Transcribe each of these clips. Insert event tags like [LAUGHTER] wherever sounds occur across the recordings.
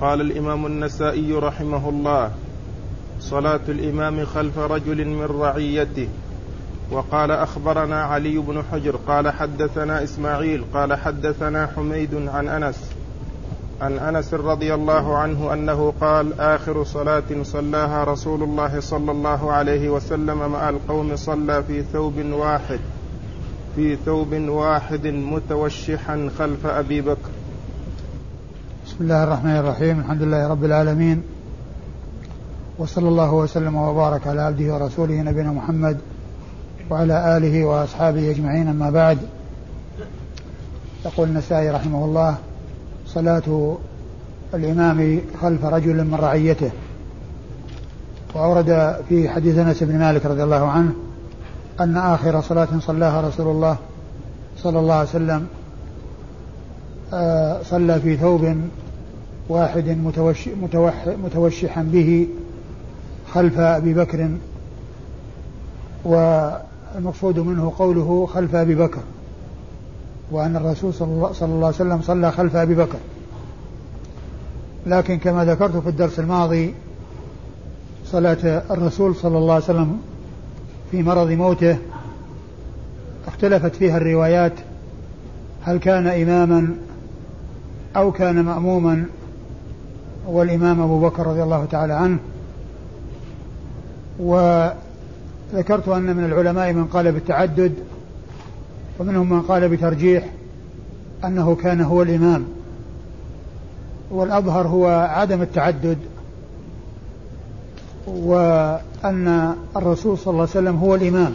قال الإمام النسائي رحمه الله صلاة الإمام خلف رجل من رعيته. وقال أخبرنا علي بن حجر قال حدثنا إسماعيل قال حدثنا حميد عن أنس عن أنس رضي الله عنه أنه قال آخر صلاة صلاها رسول الله صلى الله عليه وسلم مع القوم صلى في ثوب واحد في ثوب واحد متوشحا خلف أبي بكر. بسم الله الرحمن الرحيم. الحمد لله رب العالمين. وصلى الله وسلم وبارك على عبده ورسوله نبينا محمد وعلى آله وأصحابه أجمعين. أما بعد يقول النسائي رحمه الله صلاة الإمام خلف رجل من رعيته. وأورد في حديث أنس بن مالك رضي الله عنه أن آخر صلاة صلاها رسول الله صلى الله عليه وسلم آه، صلى في ثوب واحد متوش متوح متوشحا به خلف أبي بكر. والمقصود منه قوله خلف أبي بكر وأن الرسول صلى الله, صلى الله عليه وسلم صلى خلف أبي بكر. لكن كما ذكرت في الدرس الماضي صلاة الرسول صلى الله عليه وسلم في مرض موته اختلفت فيها الروايات هل كان إماما أو كان مأموما. والإمام أبو بكر رضي الله تعالى عنه. وذكرت أن من العلماء من قال بالتعدد ومنهم من قال بترجيح أنه كان هو الإمام. والأظهر هو عدم التعدد وأن الرسول صلى الله عليه وسلم هو الإمام.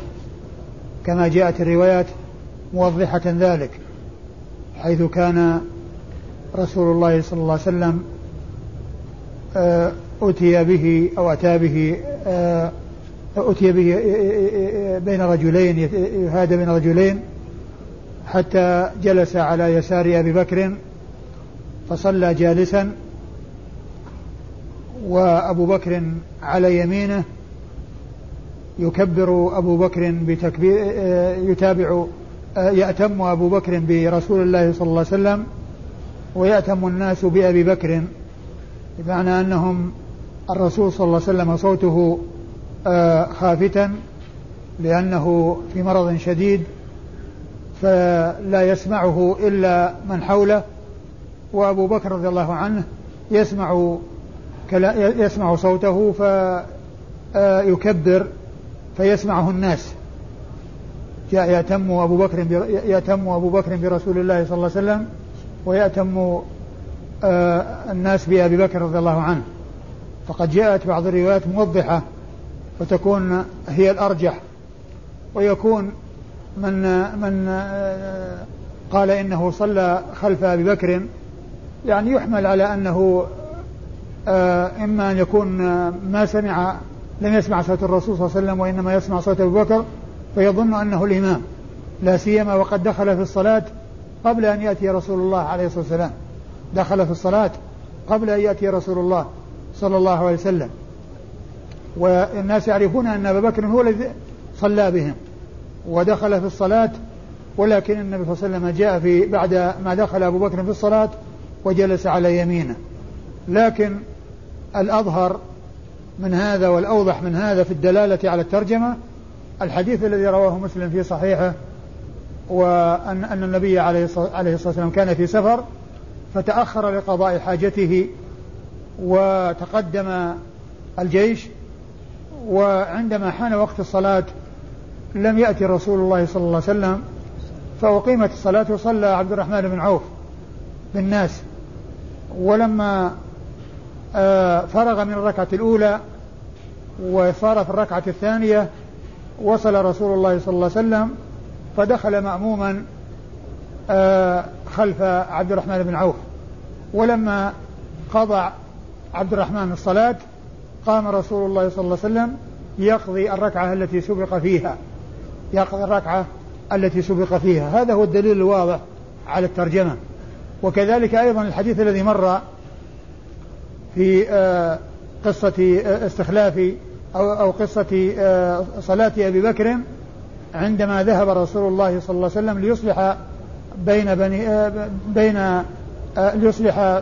كما جاءت الروايات موضحة ذلك حيث كان رسول الله صلى الله عليه وسلم أتي به أو أتى به آه، أتي به آه، بين رجلين يهادى بين رجلين حتى جلس على يسار أبي بكر فصلى جالسا وأبو بكر على يمينه يكبر أبو بكر بتكبير يتابع يأتم أبو بكر برسول الله صلى الله عليه وسلم ويأتم الناس بأبي بكر. بمعنى أنهم الرسول صلى الله عليه وسلم صوته خافتا لأنه في مرض شديد فلا يسمعه إلا من حوله وأبو بكر رضي الله عنه يسمع يسمع صوته فيكبر فيسمعه الناس. يأتم أبو بكر يأتم أبو بكر برسول الله صلى الله عليه وسلم ويأتم آه، الناس بأبي بكر رضي الله عنه. فقد جاءت بعض الروايات موضحة وتكون هي الأرجح. ويكون من من آه، قال إنه صلى خلف أبي بكر يعني يحمل على أنه آه، إما أن يكون آه، ما سمع لم يسمع صوت الرسول صلى الله عليه وسلم وإنما يسمع صوت أبي بكر فيظن أنه الإمام. لا سيما وقد دخل في الصلاة قبل أن يأتي رسول الله عليه الصلاة والسلام. دخل في الصلاة قبل أن يأتي رسول الله صلى الله عليه وسلم. والناس يعرفون أن أبا بكر هو الذي صلى بهم ودخل في الصلاة ولكن النبي صلى الله عليه وسلم جاء في بعد ما دخل أبو بكر في الصلاة وجلس على يمينه. لكن الأظهر من هذا والأوضح من هذا في الدلالة على الترجمة الحديث الذي رواه مسلم في صحيحه وأن أن النبي عليه الصلاة والسلام كان في سفر فتأخر لقضاء حاجته وتقدم الجيش وعندما حان وقت الصلاة لم يأتي رسول الله صلى الله عليه وسلم فأقيمت الصلاة وصلى عبد الرحمن بن عوف بالناس ولما آه، فرغ من الركعة الأولى وصار في الركعة الثانية وصل رسول الله صلى الله عليه وسلم فدخل مأموما خلف عبد الرحمن بن عوف. ولما قضى عبد الرحمن الصلاة قام رسول الله صلى الله عليه وسلم يقضي الركعة التي سبق فيها. يقضي الركعة التي سبق فيها. هذا هو الدليل الواضح على الترجمة. وكذلك أيضا الحديث الذي مر في آه، قصة آه، استخلاف أو أو قصة آه، صلاة أبي بكر عندما ذهب رسول الله صلى الله عليه وسلم ليصلح بين بني بين ليصلح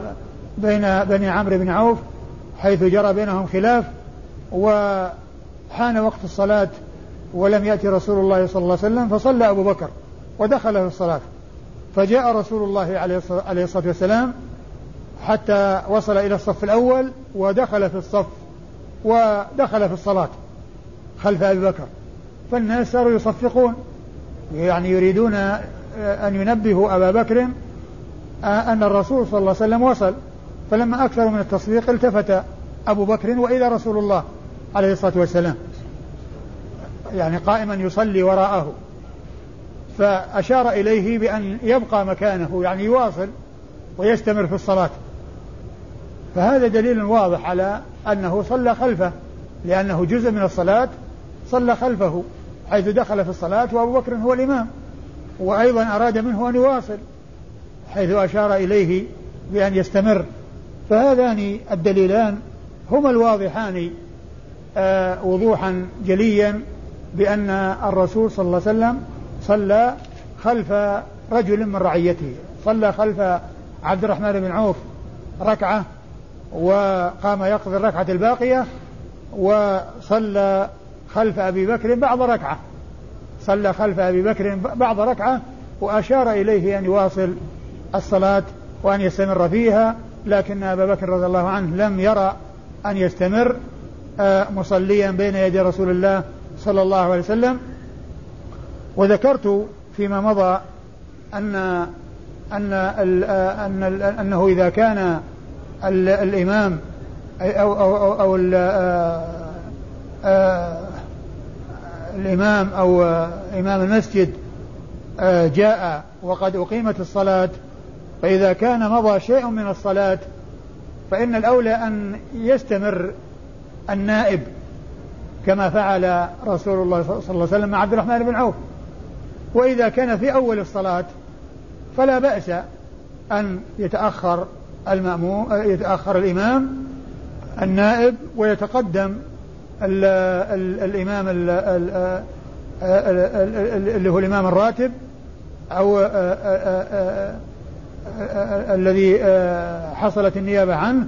بين بني عمرو بن عوف حيث جرى بينهم خلاف وحان وقت الصلاة ولم يأتي رسول الله صلى الله عليه وسلم فصلى أبو بكر ودخل في الصلاة. فجاء رسول الله عليه الصلاة والسلام حتى وصل إلى الصف الأول ودخل في الصف ودخل في الصلاة خلف أبي بكر. فالناس صاروا يصفقون يعني يريدون أن ينبهوا أبا بكر أن الرسول صلى الله عليه وسلم وصل. فلما أكثروا من التصفيق التفت أبو بكر وإذا رسول الله عليه الصلاة والسلام يعني قائما يصلي وراءه. فأشار إليه بأن يبقى مكانه يعني يواصل ويستمر في الصلاة. فهذا دليل واضح على أنه صلى خلفه لأنه جزء من الصلاة صلى خلفه حيث دخل في الصلاة وأبو بكر هو الإمام. وأيضا أراد منه أن يواصل حيث أشار إليه بأن يستمر. فهذان الدليلان هما الواضحان آه وضوحا جليا بأن الرسول صلى الله عليه وسلم صلى خلف رجل من رعيته. صلى خلف عبد الرحمن بن عوف ركعة وقام يقضي الركعة الباقية وصلى خلف أبي بكر بعض ركعة. صلى خلف أبي بكر بعض ركعة وأشار إليه أن يواصل الصلاة وأن يستمر فيها لكن أبا بكر رضي الله عنه لم يرى أن يستمر آه، مصليا بين يدي رسول الله صلى الله عليه وسلم. وذكرت فيما مضى أن أن آه، أن أنه إذا كان الإمام أو أو أو, أو الإمام أو إمام المسجد جاء وقد أقيمت الصلاة فإذا كان مضى شيء من الصلاة فإن الأولى أن يستمر النائب كما فعل رسول الله صلى الله عليه وسلم مع عبد الرحمن بن عوف. وإذا كان في أول الصلاة فلا بأس أن يتأخر المأموم يتأخر الإمام النائب ويتقدم ال ال الإمام ال اللي هو الإمام الراتب أو الذي حصلت النيابة عنه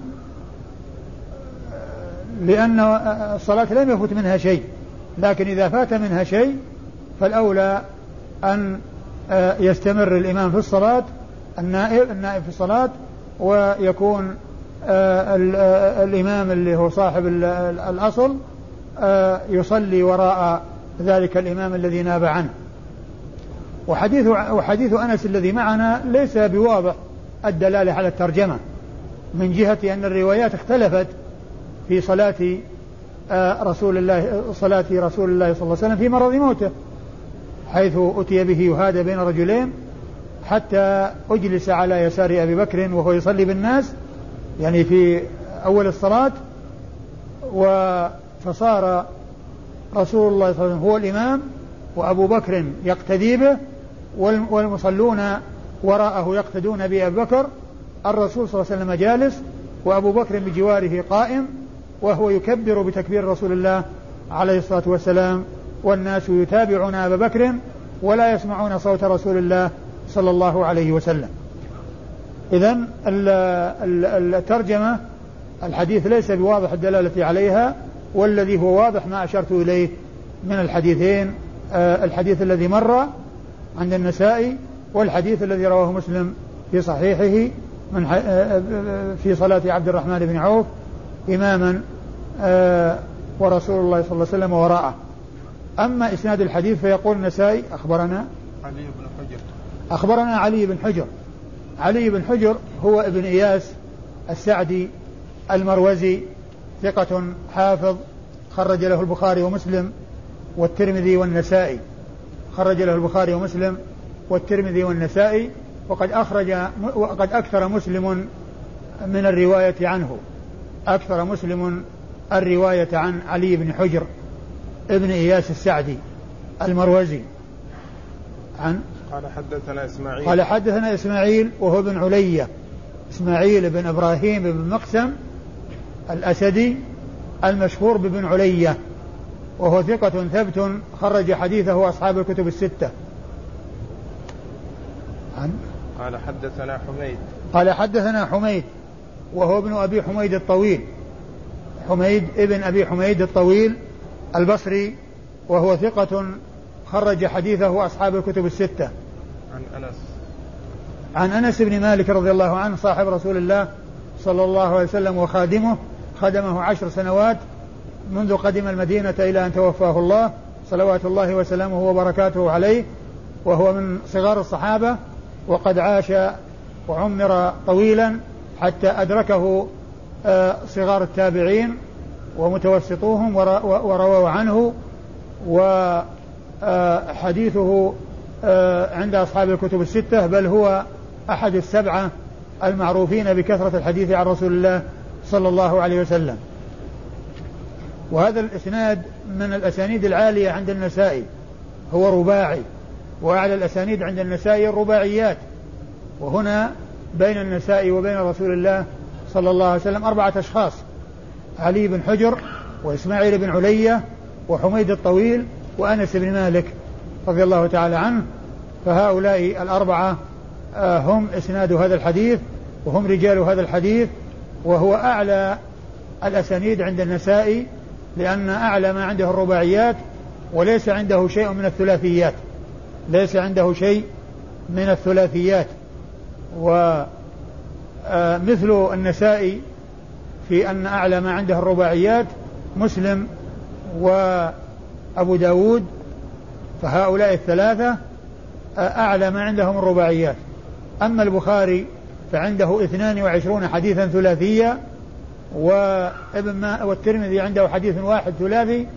لأن الصلاة لم يفوت منها شيء لكن إذا فات منها شيء فالأولى أن يستمر الإمام في الصلاة النائب النائب في الصلاة ويكون الإمام اللي هو صاحب الأصل يصلي وراء ذلك الإمام الذي ناب عنه. وحديث وحديث أنس الذي معنا ليس بواضح الدلالة على الترجمة من جهة أن الروايات اختلفت في صلاة آه، رسول الله صلاة رسول الله صلى الله عليه وسلم في مرض موته حيث أتي به يهادى بين رجلين حتى أجلس على يسار أبي بكر وهو يصلي بالناس يعني في أول الصلاة فصار رسول الله صلى الله عليه وسلم هو الإمام وأبو بكر يقتدي به والمصلون وراءه يقتدون بأبي بكر الرسول صلى الله عليه وسلم جالس وأبو بكر بجواره قائم وهو يكبر بتكبير رسول الله عليه الصلاة والسلام والناس يتابعون أبا بكر ولا يسمعون صوت رسول الله صلى الله عليه وسلم. إذا الترجمة الحديث ليس بواضح الدلالة عليها والذي هو واضح ما أشرت إليه من الحديثين آه، الحديث الذي مر عند النسائي والحديث الذي رواه مسلم في صحيحه من آه، آه، في صلاة عبد الرحمن بن عوف إماما ورسول الله صلى الله عليه وسلم وراءه. أما إسناد الحديث فيقول النسائي أخبرنا علي بن حجر. أخبرنا علي بن حجر. علي بن حجر هو ابن إياس السعدي المروزي ثقة حافظ خرج له البخاري ومسلم والترمذي والنسائي. خرج له البخاري ومسلم والترمذي والنسائي وقد أخرج وقد أكثر مسلم من الرواية عنه. أكثر مسلم الرواية عن علي بن حجر ابن إياس السعدي المروزي. عن؟ قال حدثنا إسماعيل. قال حدثنا إسماعيل وهو ابن علية. إسماعيل بن إبراهيم بن مقسم الأسدي المشهور بابن علية وهو ثقة ثبت خرج حديثه أصحاب الكتب الستة. عن؟ قال حدثنا حميد. قال حدثنا حميد وهو ابن أبي حميد الطويل. حميد ابن أبي حميد الطويل البصري وهو ثقة خرج حديثه أصحاب الكتب الستة. عن أنس. عن أنس بن مالك رضي الله عنه صاحب رسول الله صلى الله عليه وسلم وخادمه خدمه عشر سنوات منذ قدم المدينة إلى أن توفاه الله صلوات الله وسلامه وبركاته عليه وهو من صغار الصحابة وقد عاش وعمر طويلا حتى أدركه آه، صغار التابعين ومتوسطوهم ورووا عنه وحديثه آه، عند أصحاب الكتب الستة بل هو أحد السبعة المعروفين بكثرة الحديث عن رسول الله صلى الله عليه وسلم. وهذا الإسناد من الأسانيد العالية عند النسائي هو رباعي. وأعلى الأسانيد عند النسائي الرباعيات. وهنا بين النسائي وبين رسول الله صلى الله عليه وسلم أربعة أشخاص علي بن حجر وإسماعيل بن علية وحميد الطويل وأنس بن مالك رضي الله تعالى عنه. فهؤلاء الأربعة آه، هم إسناد هذا الحديث وهم رجال هذا الحديث. وهو أعلى الأسانيد عند النسائي لأن أعلى ما عنده الرباعيات وليس عنده شيء من الثلاثيات. ليس عنده شيء من الثلاثيات. ومثل آه، النسائي في أن أعلى ما عنده الرباعيات مسلم وأبو داود فهؤلاء الثلاثة آه، أعلى ما عندهم الرباعيات. أما البخاري فعنده 22 حديثا ثلاثيا وابن ما والترمذي عنده حديث واحد ثلاثي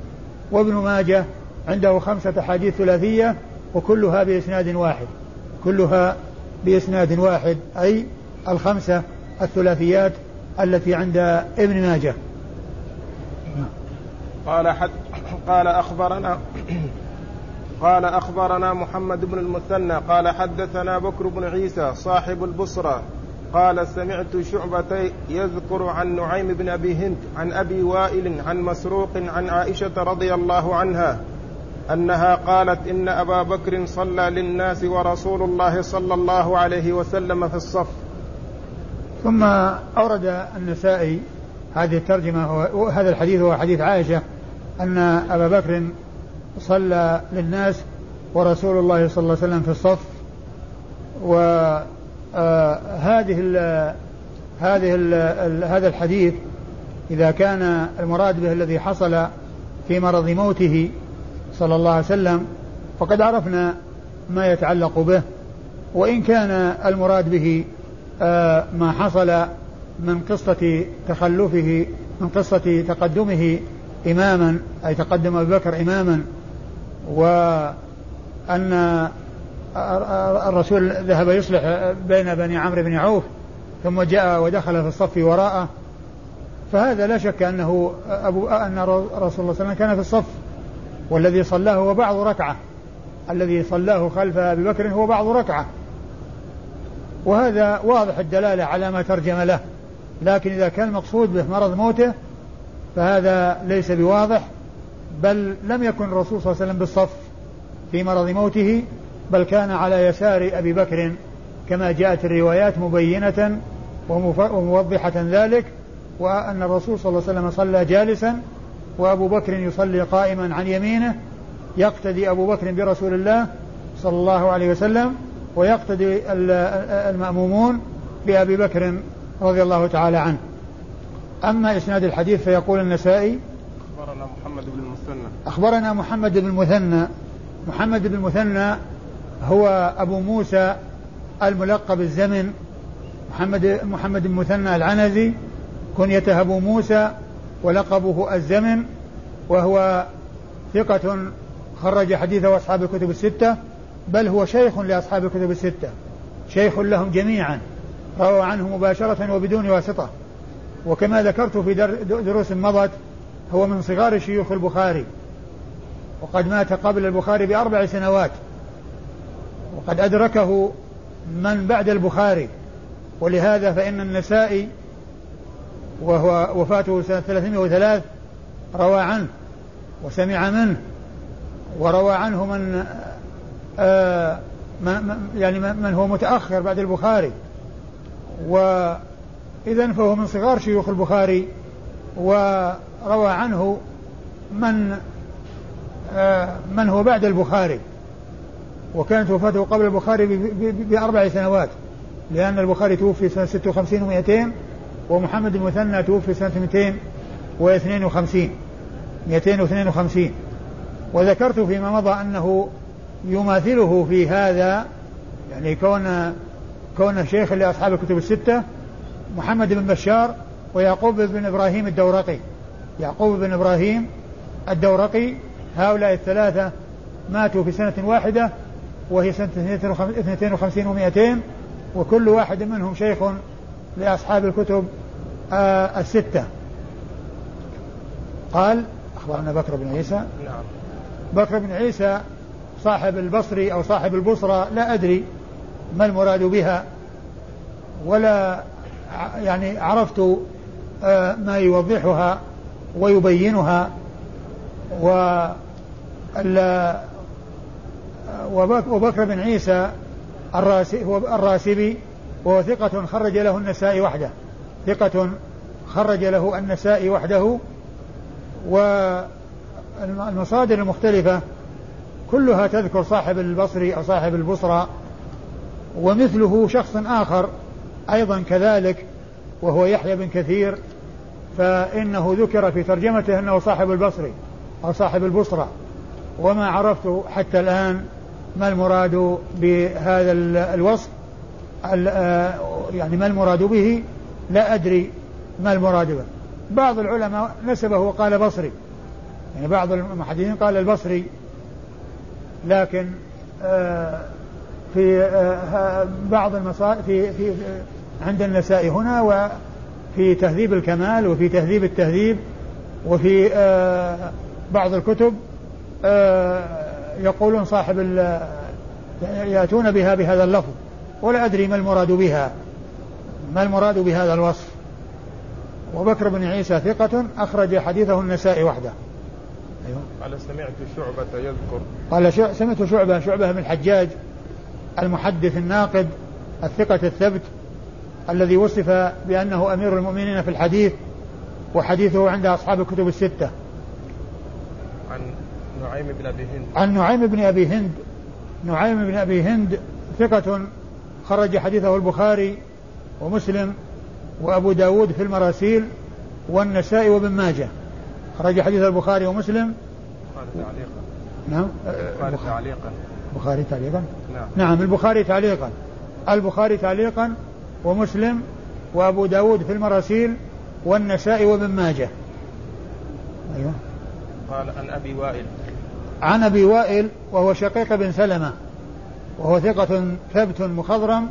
وابن ماجه عنده خمسة حديث ثلاثية وكلها بإسناد واحد. كلها بإسناد واحد أي الخمسة الثلاثيات التي عند ابن ماجه. قال حد قال أخبرنا قال أخبرنا محمد بن المثنى قال حدثنا بكر بن عيسى صاحب البصرة قال سمعت شعبة يذكر عن نعيم بن أبي هند عن أبي وائل عن مسروق عن عائشة رضي الله عنها أنها قالت إن أبا بكر صلى للناس ورسول الله صلى الله عليه وسلم في الصف. ثم أورد النسائي هذه الترجمة هذا الحديث هو حديث عائشة أن أبا بكر صلى للناس ورسول الله صلى الله عليه وسلم في الصف وهذه ال هذه ال هذا الحديث إذا كان المراد به الذي حصل في مرض موته صلى الله عليه وسلم فقد عرفنا ما يتعلق به وإن كان المراد به آه، ما حصل من قصة تخلفه من قصة تقدمه إماما أي تقدم أبو بكر إماما وأن الرسول ذهب يصلح بين بني عمرو بن عوف ثم جاء ودخل في الصف وراءه. فهذا لا شك أنه أبو أن رسول الله صلى الله عليه وسلم كان في الصف والذي صلاه هو بعض ركعة. الذي صلاه خلف أبي بكر هو بعض ركعة. وهذا واضح الدلالة على ما ترجم له. لكن إذا كان المقصود به مرض موته فهذا ليس بواضح بل لم يكن الرسول صلى الله عليه وسلم بالصف في مرض موته. بل كان على يسار أبي بكر كما جاءت الروايات مبينة وموضحة ذلك وأن الرسول صلى الله عليه وسلم صلى جالسا وأبو بكر يصلي قائما عن يمينه يقتدي أبو بكر برسول الله صلى الله عليه وسلم ويقتدي المأمومون بأبي بكر رضي الله تعالى عنه. أما إسناد الحديث فيقول النسائي أخبرنا محمد بن المثنى. أخبرنا محمد بن المثنى. محمد بن المثنى هو أبو موسى الملقب الزمن محمد محمد المثنى العنزي كنيته أبو موسى ولقبه الزمن وهو ثقة خرج حديثه أصحاب الكتب الستة بل هو شيخ لأصحاب الكتب الستة شيخ لهم جميعا روى عنه مباشرة وبدون واسطة. وكما ذكرت في دروس مضت هو من صغار شيوخ البخاري وقد مات قبل البخاري بأربع سنوات. وقد أدركه من بعد البخاري ولهذا فإن النسائي وهو وفاته سنة 303 روى عنه وسمع منه وروى عنه من آه يعني من هو متأخر بعد البخاري. و إذا فهو من صغار شيوخ البخاري وروى عنه من آه، من هو بعد البخاري. وكانت وفاته قبل البخاري بأربع سنوات لأن البخاري توفي سنة 56 و200 ومحمد المثنى توفي سنة 252 252 وذكرت فيما مضى أنه يماثله في هذا يعني كون كون شيخ لأصحاب الكتب الستة محمد بن بشار ويعقوب بن إبراهيم الدورقي. يعقوب بن إبراهيم الدورقي هؤلاء الثلاثة ماتوا في سنة واحدة وهي سنة 52 و200 وكل واحد منهم شيخ لأصحاب الكتب آه الستة. قال أخبرنا بكر بن عيسى. نعم. بكر بن عيسى صاحب البصري أو صاحب البصرة لا أدري ما المراد بها ولا يعني عرفت آه ما يوضحها ويبينها و وبكر بن عيسى الراسبي وهو ثقة خرج له النسائي وحده. ثقة خرج له النسائي وحده. والمصادر المختلفة كلها تذكر صاحب البصري أو صاحب البصرة ومثله شخص آخر أيضا كذلك وهو يحيى بن كثير. فإنه ذكر في ترجمته أنه صاحب البصري أو صاحب البصرة. وما عرفت حتى الآن ما المراد بهذا الوصف؟ آه، يعني ما المراد به؟ لا أدري ما المراد به. بعض العلماء نسبه وقال بصري. يعني بعض المحدثين قال البصري. لكن آه، في آه، بعض المصائب في في عند النساء هنا وفي تهذيب الكمال وفي تهذيب التهذيب وفي بعض الكتب يقولون صاحب يأتون بها بهذا اللفظ ولا أدري ما المراد بها. ما المراد بهذا الوصف؟ وبكر بن عيسى ثقة أخرج حديثه النسائي وحده. أيوه. قال سمعت شعبة يذكر. قال سمعت شعبة شعبة بن الحجاج المحدث الناقد الثقة الثبت الذي وصف بأنه أمير المؤمنين في الحديث وحديثه عند أصحاب الكتب الستة. نعيم بن أبي هند. عن نعيم بن أبي هند. نعيم بن أبي هند ثقة خرج حديثه البخاري ومسلم وأبو داود في المراسيل والنسائي وابن ماجه. خرج حديث البخاري ومسلم. البخاري تعليقا. نعم. البخاري تعليقا. البخاري تعليقا؟ نعم. نعم البخاري تعليقا. البخاري تعليقا ومسلم وأبو داود في المراسيل والنسائي وابن ماجه. أيوه. قال عن أبي وائل. عن أبي وائل وهو شقيق بن سلمة وهو ثقة ثبت مخضرم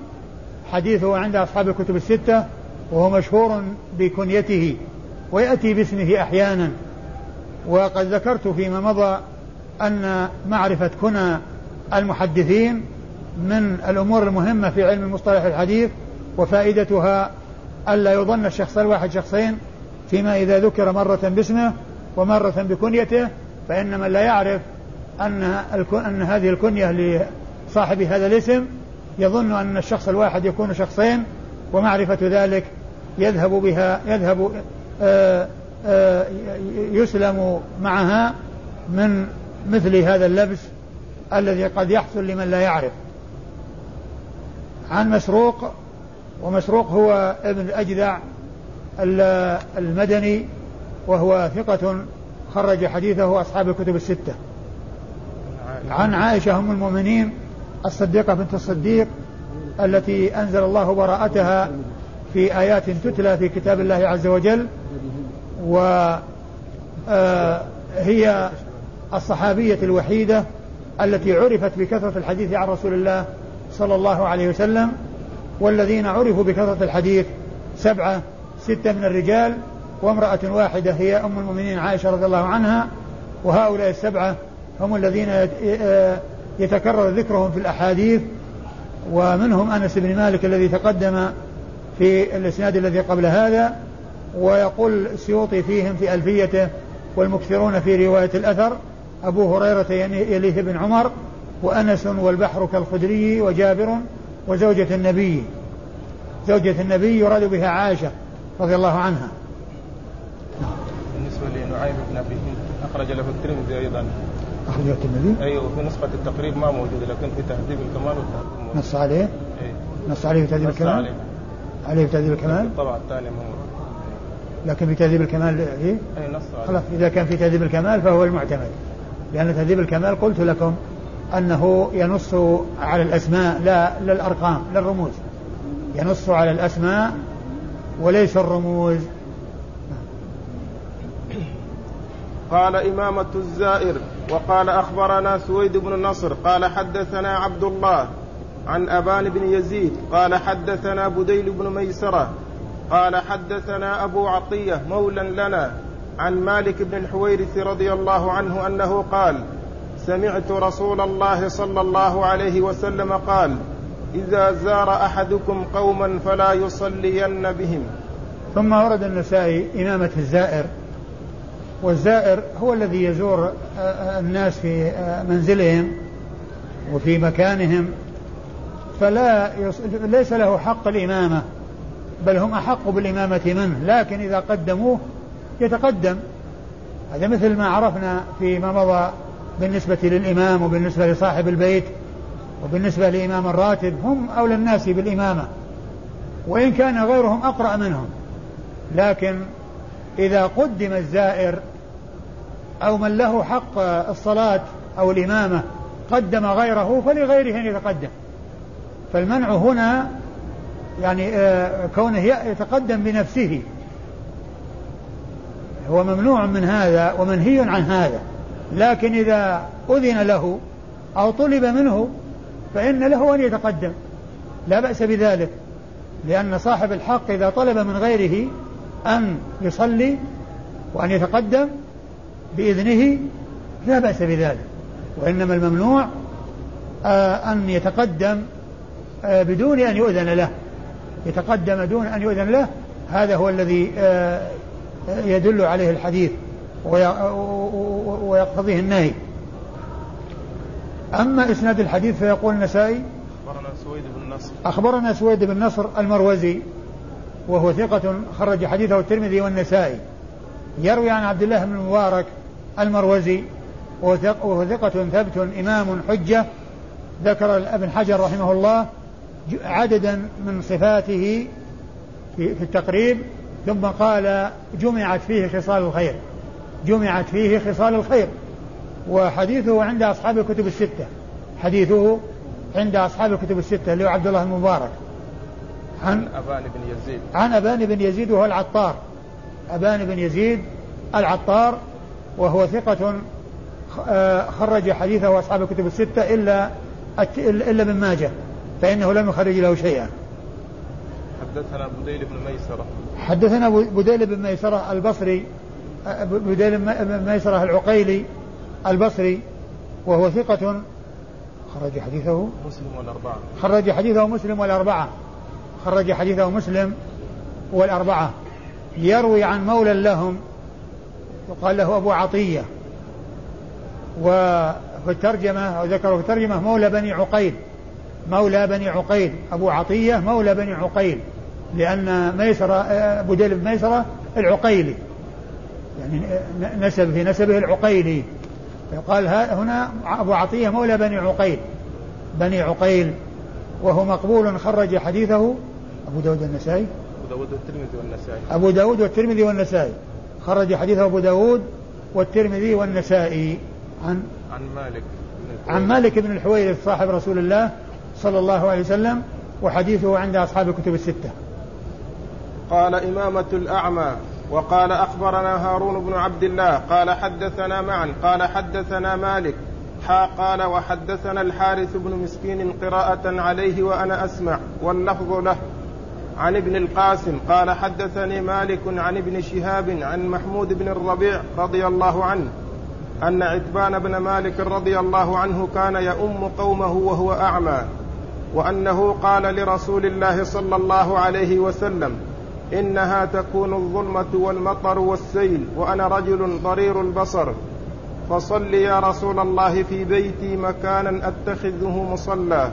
حديثه عند أصحاب الكتب الستة وهو مشهور بكنيته ويأتي باسمه أحيانا. وقد ذكرت فيما مضى أن معرفة كنى المحدثين من الأمور المهمة في علم مصطلح الحديث وفائدتها ألا يظن الشخص الواحد شخصين فيما إذا ذكر مرة باسمه ومرة بكنيته فإن من لا يعرف أن أن هذه الكنية لصاحب هذا الاسم يظن أن الشخص الواحد يكون شخصين ومعرفة ذلك يذهب بها يذهب آآ آآ يسلم معها من مثل هذا اللبس الذي قد يحصل لمن لا يعرف. عن مسروق ومسروق هو ابن الأجدع المدني وهو ثقة خرج حديثه أصحاب الكتب الستة. عن عائشة أم المؤمنين الصديقة بنت الصديق التي أنزل الله براءتها في آيات تتلى في كتاب الله عز وجل وهي آه، الصحابية الوحيدة التي عرفت بكثرة الحديث عن رسول الله صلى الله عليه وسلم والذين عرفوا بكثرة الحديث سبعة ستة من الرجال وامرأة واحدة هي أم المؤمنين عائشة رضي الله عنها وهؤلاء السبعة هم الذين يتكرر ذكرهم في الأحاديث ومنهم أنس بن مالك الذي تقدم في الإسناد الذي قبل هذا ويقول السيوطي فيهم في ألفيته والمكثرون في رواية الأثر أبو هريرة يليه بن عمر وأنس والبحر كالخدري وجابر وزوجة النبي زوجة النبي يراد بها عائشة رضي الله عنها. لنعيم بن أبي هند أخرج له الترمذي أيضا أخرجه الترمذي؟ أيوه في نسخة التقريب ما موجود لكن في تهذيب الكمال والتهذيب نص عليه؟ أي نص عليه في تهذيب الكمال؟ عليه عليه في تهذيب الكمال؟ الطبعة الثانية موجود لكن في تهذيب الكمال إيه؟ أي نص عليه خلاص إذا كان في تهذيب الكمال فهو المعتمد لأن تهذيب الكمال قلت لكم أنه ينص على الأسماء لا لا الأرقام لا الرموز ينص على الأسماء وليس الرموز قال إمامة الزائر وقال أخبرنا سويد بن نصر قال حدثنا عبد الله عن أبان بن يزيد قال حدثنا بديل بن ميسرة قال حدثنا أبو عطية مولى لنا عن مالك بن الحويرث رضي الله عنه أنه قال سمعت رسول الله صلى الله عليه وسلم قال إذا زار أحدكم قوما فلا يصلين بهم. ثم ورد النسائي إمامة الزائر والزائر هو الذي يزور آه، آه، الناس في آه، منزلهم وفي مكانهم. فلا يص... ليس له حق الإمامة بل هم أحق بالإمامة منه. لكن إذا قدموه يتقدم. هذا مثل ما عرفنا فيما مضى بالنسبة للإمام وبالنسبة لصاحب البيت وبالنسبة لإمام الراتب. هم أولى الناس بالإمامة وإن كان غيرهم أقرأ منهم. لكن إذا قدم الزائر أو من له حق الصلاة أو الإمامة قدم غيره فلغيره أن يتقدم. فالمنع هنا يعني آه، كونه يتقدم بنفسه. هو ممنوع من هذا ومنهي عن هذا. لكن إذا أذن له أو طلب منه فإن له أن يتقدم. لا بأس بذلك. لأن صاحب الحق إذا طلب من غيره أن يصلي وأن يتقدم بإذنه لا بأس بذلك وإنما الممنوع آه، أن يتقدم آه، بدون أن يؤذن له يتقدم دون أن يؤذن له هذا هو الذي آه، يدل عليه الحديث ويقتضيه النهي. أما إسناد الحديث فيقول النسائي أخبرنا سويد بن نصر. أخبرنا سويد بن نصر المروزي وهو ثقة خرج حديثه الترمذي والنسائي يروي عن عبد الله بن المبارك المروزي وهو ثقة ثبت إمام حجة ذكر ابن حجر رحمه الله عددا من صفاته في التقريب ثم قال جمعت فيه خصال الخير جمعت فيه خصال الخير وحديثه عند أصحاب الكتب الستة حديثه عند أصحاب الكتب الستة اللي هو عبد الله المبارك. عن أبان بن يزيد. عن أبان بن يزيد وهو العطار. أبان بن يزيد العطار وهو ثقة آه، خرج حديثه أصحاب الكتب الستة إلا إلا ابن ماجه فإنه لم يخرج له شيئا. حدثنا بديل بن ميسرة. حدثنا بديل بن ميسرة البصري آه، بديل بن ميسرة العقيلي البصري وهو ثقة. خرج حديثه مسلم والأربعة. خرج حديثه مسلم والأربعة. خرج حديثه مسلم والأربعة. يروي عن مولى لهم يقال له أبو عطية. وفي الترجمة أو ذكره في الترجمة مولى بني عقيل. مولى بني عقيل. أبو عطية مولى بني عقيل. لأن ميسرة أبو بن ميسرة العقيلي. يعني نسب في نسبه العقيلي. يقال هنا أبو عطية مولى بني عقيل. بني عقيل. وهو مقبول خرج حديثه. أبو داود النسائي أبو داود والترمذي والنسائي. أبو داود والترمذي والنسائي. خرج حديثه أبو داود والترمذي والنسائي. عن عن مالك. عن مالك بن الحويرث صاحب رسول الله صلى الله عليه وسلم وحديثه عند أصحاب الكتب الستة. قال إمامة الأعمى وقال أخبرنا هارون بن عبد الله قال حدثنا معا قال حدثنا مالك حا قال وحدثنا الحارث بن مسكين قراءة عليه وأنا أسمع واللفظ له. عن ابن القاسم قال حدثني مالك عن ابن شهاب عن محمود بن الربيع رضي الله عنه أن عتبان بن مالك رضي الله عنه كان يؤم قومه وهو أعمى وأنه قال لرسول الله صلى الله عليه وسلم إنها تكون الظلمة والمطر والسيل وأنا رجل ضرير البصر فصل يا رسول الله في بيتي مكانا أتخذه مصلى.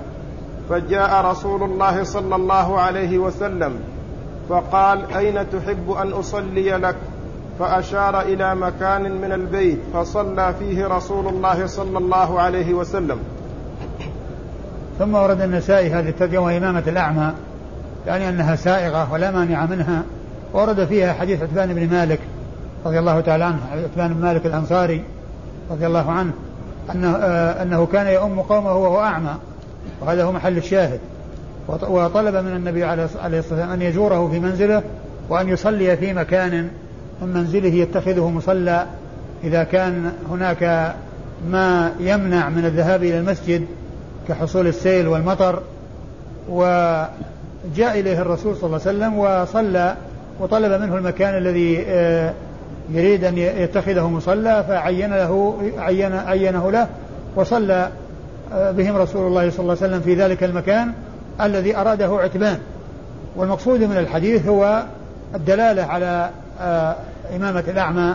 فجاء رسول الله صلى الله عليه وسلم فقال أين تحب أن أصلي لك؟ فأشار إلى مكان من البيت فصلى فيه رسول الله صلى الله عليه وسلم. ثم ورد النسائي هذه الترجمة امامه الأعمى يعني أنها سائغة ولا مانع منها ورد فيها حديث عثمان بن مالك رضي الله تعالى عنه عثمان بن مالك الأنصاري رضي الله عنه أنه آه أنه كان يؤم قومه وهو أعمى. وهذا هو محل الشاهد. وطلب من النبي عليه الصلاة والسلام أن يزوره في منزله وأن يصلي في مكان من منزله يتخذه مصلى. إذا كان هناك ما يمنع من الذهاب إلى المسجد كحصول السيل والمطر وجاء إليه الرسول صلى الله عليه وسلم وصلى وطلب منه المكان الذي آه، يريد أن يتخذه مصلى فعين له عين عينه له وصلى بهم رسول الله صلى الله عليه وسلم في ذلك المكان الذي أراده عتبان. والمقصود من الحديث هو الدلالة على آه، إمامة الأعمى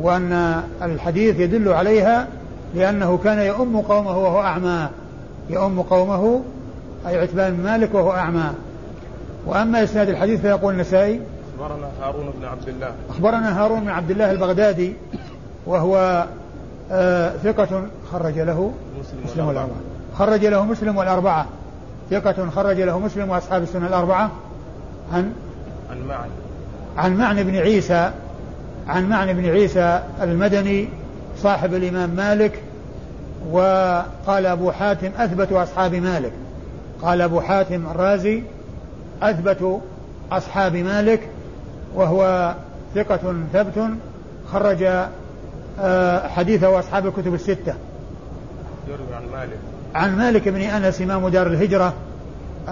وأن الحديث يدل عليها لأنه كان يؤم قومه وهو أعمى. يؤم قومه أي عتبان مالك وهو أعمى. وأما إسناد الحديث فيقول النسائي أخبرنا هارون بن عبد الله. أخبرنا هارون بن عبد الله البغدادي وهو آه ثقة خرج له مسلم, والأربعة. خرج له مسلم والأربعة. ثقة خرج له مسلم وأصحاب السنة الأربعة. عن؟ عن معن. عن معن بن عيسى. عن معن بن عيسى المدني صاحب الإمام مالك. وقال أبو حاتم أثبت أصحاب مالك. قال أبو حاتم الرازي أثبت أصحاب مالك. وهو ثقة ثبت خرج حديثه أصحاب الكتب الستة. يروي عن مالك. عن مالك بن أنس إمام دار الهجرة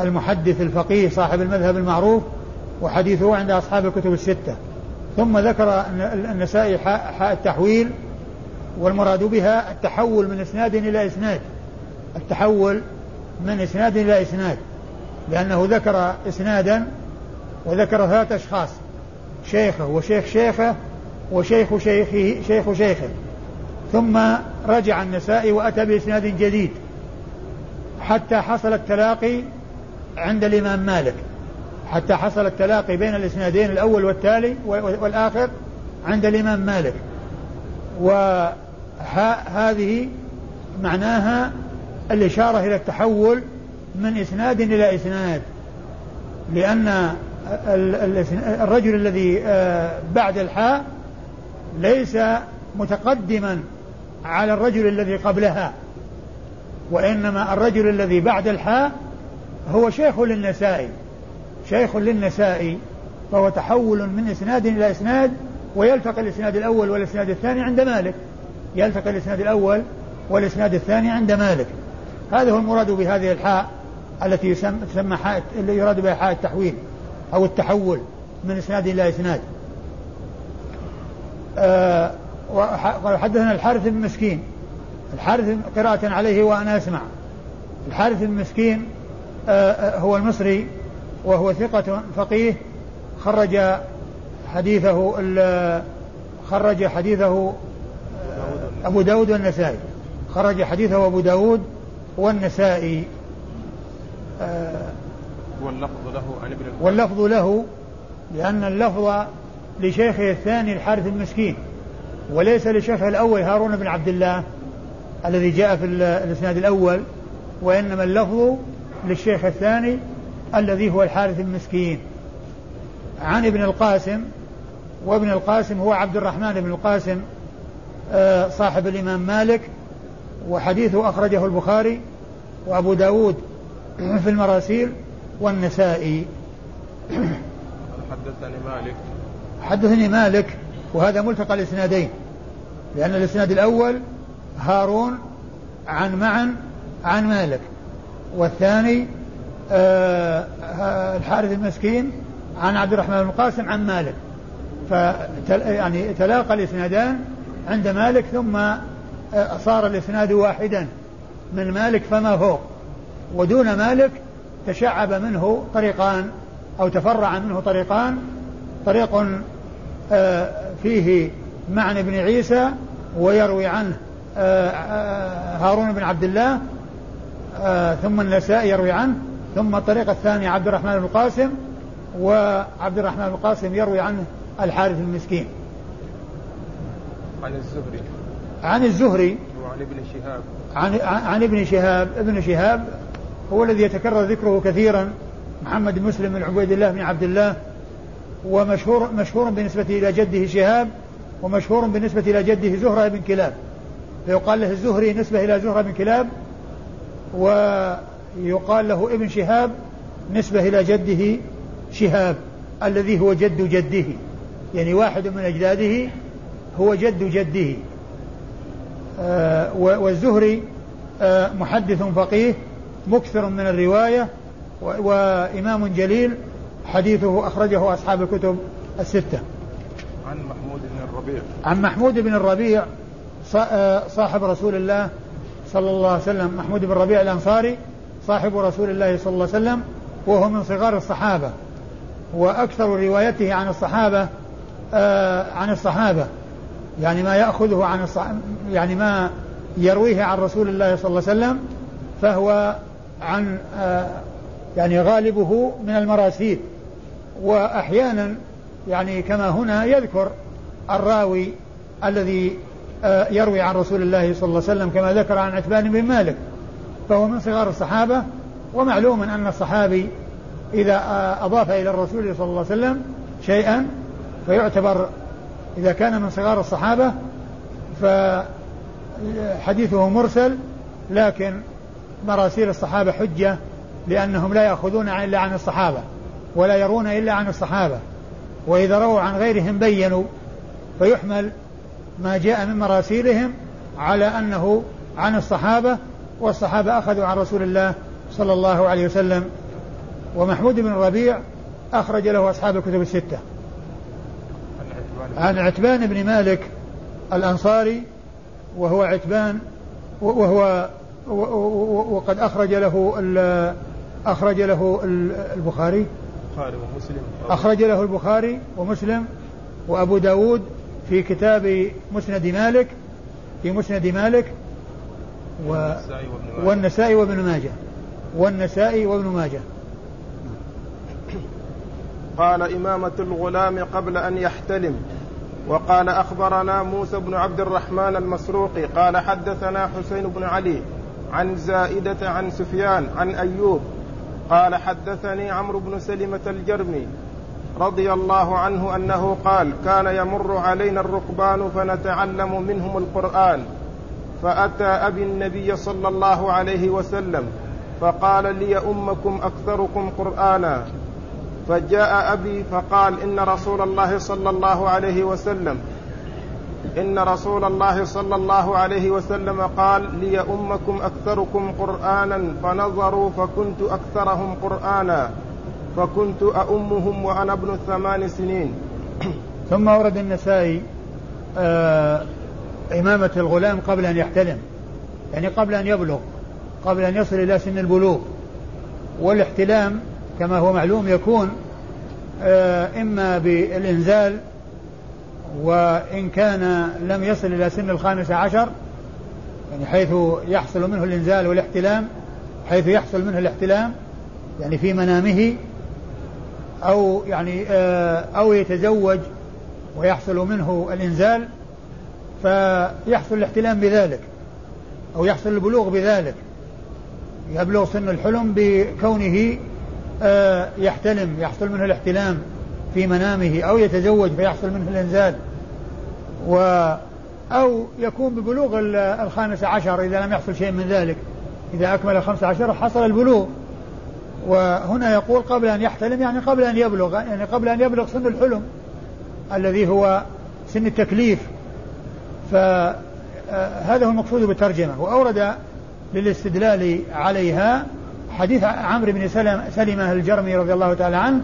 المحدث الفقيه صاحب المذهب المعروف وحديثه عند أصحاب الكتب الستة. ثم ذكر النسائي حاء التحويل والمراد بها التحول من إسناد إلى إسناد. التحول من إسناد إلى إسناد لأنه ذكر إسنادا وذكر ثلاثة أشخاص شيخه وشيخ شيخه وشيخ شيخه شيخ شيخه. ثم رجع النسائي وأتى بإسناد جديد. حتى حصل التلاقي عند الإمام مالك. حتى حصل التلاقي بين الإسنادين الأول والتالي والآخر عند الإمام مالك. وهذه معناها الإشارة إلى التحول من إسناد إلى إسناد. لأن الرجل الذي آه، بعد الحاء ليس متقدما على الرجل الذي قبلها وإنما الرجل الذي بعد الحاء هو شيخ للنسائي شيخ للنسائي فهو تحول من إسناد إلى إسناد ويلتقي الإسناد الأول والإسناد الثاني عند مالك يلتقي الإسناد الأول والإسناد الثاني عند مالك. هذا هو المراد بهذه الحاء التي تسمى حاء اللي يراد بها حاء التحويل أو التحول من إسناد إلى إسناد. أه وحدثنا الحارث بن مسكين. الحارث قراءة عليه وأنا أسمع. الحارث بن مسكين أه هو المصري وهو ثقة فقيه خرج حديثه خرج حديثه أبو داود والنسائي. خرج حديثه أبو داود والنسائي. آه واللفظ له عن ابن واللفظ له لأن اللفظ لشيخه الثاني الحارث المسكين وليس لشيخه الأول هارون بن عبد الله الذي جاء في الإسناد الأول وإنما اللفظ للشيخ الثاني الذي هو الحارث المسكين. عن ابن القاسم وابن القاسم هو عبد الرحمن بن القاسم آه، صاحب الإمام مالك وحديثه أخرجه البخاري وأبو داود في المراسيل والنسائي. حدثني مالك. حدثني مالك وهذا ملتقى الإسنادين لأن الإسناد الأول هارون عن معن عن مالك والثاني آه الحارث المسكين عن عبد الرحمن بن القاسم عن مالك. فتل يعني تلاقى الإسنادان عند مالك ثم آه صار الإسناد واحدا من مالك فما فوق ودون مالك تشعب منه طريقان أو تفرع منه طريقان طريق آه، فيه معنى بن عيسى ويروي عنه آه، آه، هارون بن عبد الله ثم النسائي يروي عنه ثم الطريق الثاني عبد الرحمن بن القاسم وعبد الرحمن بن القاسم يروي عنه الحارث المسكين. عن الزهري. عن الزهري. وعن ابن شهاب. عن عن ابن شهاب ابن شهاب هو الذي يتكرر ذكره كثيرا محمد بن مسلم بن عبيد الله بن عبد الله ومشهور مشهور بالنسبة إلى جده شهاب ومشهور بالنسبة إلى جده زهرة بن كلاب. فيقال له الزهري نسبة إلى زهرة بن كلاب ويقال له ابن شهاب نسبة إلى جده شهاب الذي هو جد جده. يعني واحد من أجداده هو جد جده. آه والزهري آه محدث فقيه مكثر من الرواية وإمام جليل حديثه أخرجه أصحاب الكتب الستة. عن محمود بن الربيع. عن محمود بن الربيع آه، صاحب رسول الله صلى الله عليه وسلم. محمود بن الربيع الأنصاري صاحب رسول الله صلى الله عليه وسلم وهو من صغار الصحابة. وأكثر روايته عن الصحابة آه عن الصحابة. يعني ما يأخذه عن الصحابة يعني ما يرويه عن رسول الله صلى الله عليه وسلم فهو عن آه يعني غالبه من المراسيل. وأحيانا يعني كما هنا يذكر الراوي الذي آه يروي عن رسول الله صلى الله عليه وسلم كما ذكر عن عتبان بن مالك فهو من صغار الصحابة ومعلوم أن الصحابي إذا أضاف إلى الرسول صلى الله عليه وسلم شيئا فيعتبر إذا كان من صغار الصحابة فحديثه مرسل لكن مراسيل الصحابة حجة لأنهم لا يأخذون إلا عن الصحابة. ولا يرون إلا عن الصحابة. وإذا رووا عن غيرهم بينوا فيحمل ما جاء من مراسيلهم على أنه عن الصحابة والصحابة أخذوا عن رسول الله صلى الله عليه وسلم. ومحمود بن الربيع أخرج له أصحاب الكتب الستة. عن عتبان بن مالك الأنصاري وهو عتبان وهو وقد أخرج له أخرج له البخاري. البخاري ومسلم. أخرج له البخاري ومسلم وأبو داود في كتاب مسند مالك في مسند مالك و والنسائي وابن ماجه. والنسائي وابن ماجه. قال إمامة الغلام قبل أن يحتلم وقال أخبرنا موسى بن عبد الرحمن المسروقي قال حدثنا حسين بن علي عن زائدة عن سفيان عن أيوب قال حدثني عمرو بن سلمة الجرمي رضي الله عنه أنه قال كان يمر علينا الركبان فنتعلم منهم القرآن فأتى أبي النبي صلى الله عليه وسلم فقال لي أمكم أكثركم قرآنا. فجاء أبي فقال إن رسول الله صلى الله عليه وسلم إن رسول الله صلى الله عليه وسلم قال لي أمكم أكثركم قرآنا فنظروا فكنت أكثرهم قرآنا فكنت أؤمهم وأنا ابن ثمان سنين. [COUGHS] ثم ورد النسائي آه إمامة الغلام قبل أن يحتلم يعني قبل أن يبلغ قبل أن يصل إلى سن البلوغ. والاحتلام كما هو معلوم يكون آه إما بالإنزال وإن كان لم يصل إلى سن الخامسة عشر يعني حيث يحصل منه الإنزال والاحتلام حيث يحصل منه الاحتلام يعني في منامه أو يعني آه أو يتزوج ويحصل منه الإنزال فيحصل الاحتلام بذلك أو يحصل البلوغ بذلك. يبلغ سن الحلم بكونه آه يحتلم يحصل منه الاحتلام. في منامه أو يتزوج فيحصل منه الإنزال و أو يكون ببلوغ الخامس عشر إذا لم يحصل شيء من ذلك. إذا أكمل الخمس عشر حصل البلوغ. وهنا يقول قبل أن يحتلم يعني قبل أن يبلغ يعني قبل أن يبلغ سن الحلم الذي هو سن التكليف. فهذا هو المقصود بالترجمة. وأورد للاستدلال عليها حديث عمرو بن سلمة الجرمي رضي الله تعالى عنه